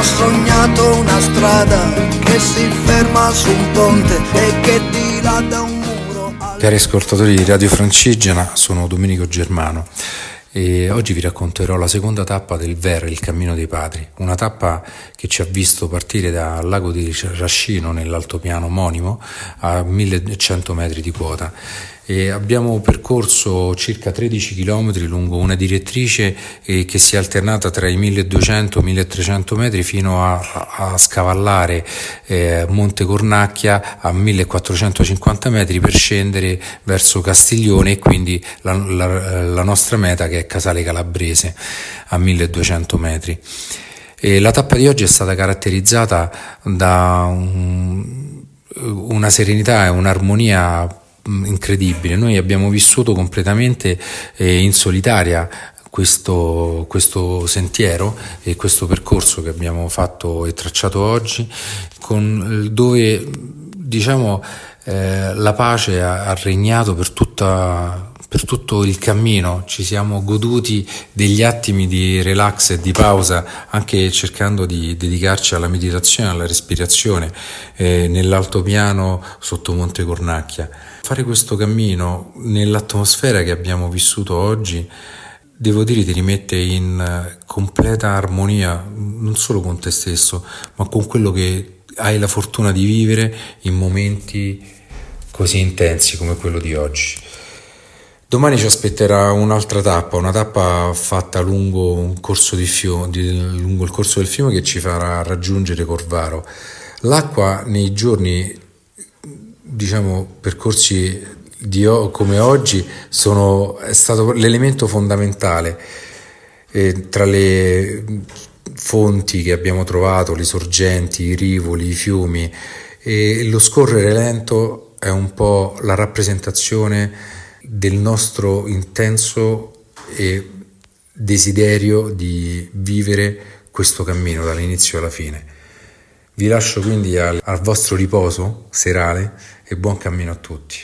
Ho sognato una strada che si ferma su un ponte e che dilata un muro. Cari ascoltatori di Radio Francigena, sono Domenico Germano e oggi vi racconterò la seconda tappa del Ver, il Cammino dei Padri, una tappa che ci ha visto partire dal lago di Rascino nell'altopiano omonimo a 1100 metri di quota e abbiamo percorso circa 13 km lungo una direttrice eh, che si è alternata tra i 1200 e i 1300 metri fino a, a scavallare eh, Monte Cornacchia a 1450 metri per scendere verso Castiglione e quindi la, la, la nostra meta che è Casale Calabrese a 1200 metri. E la tappa di oggi è stata caratterizzata da un, una serenità e un'armonia incredibile. Noi abbiamo vissuto completamente eh, in solitaria questo, questo, sentiero e questo percorso che abbiamo fatto e tracciato oggi, con, eh, dove diciamo eh, la pace ha, ha regnato per tutta per tutto il cammino, ci siamo goduti degli attimi di relax e di pausa, anche cercando di dedicarci alla meditazione, alla respirazione eh, nell'altopiano sotto Monte Cornacchia. Fare questo cammino nell'atmosfera che abbiamo vissuto oggi, devo dire, ti rimette in eh, completa armonia non solo con te stesso, ma con quello che hai la fortuna di vivere in momenti così intensi come quello di oggi. Domani ci aspetterà un'altra tappa, una tappa fatta lungo, fiume, lungo il corso del fiume che ci farà raggiungere Corvaro. L'acqua nei giorni, diciamo, percorsi di, come oggi sono, è stato l'elemento fondamentale eh, tra le fonti che abbiamo trovato, le sorgenti, i rivoli, i fiumi e lo scorrere lento è un po' la rappresentazione del nostro intenso desiderio di vivere questo cammino dall'inizio alla fine. Vi lascio quindi al, al vostro riposo serale e buon cammino a tutti.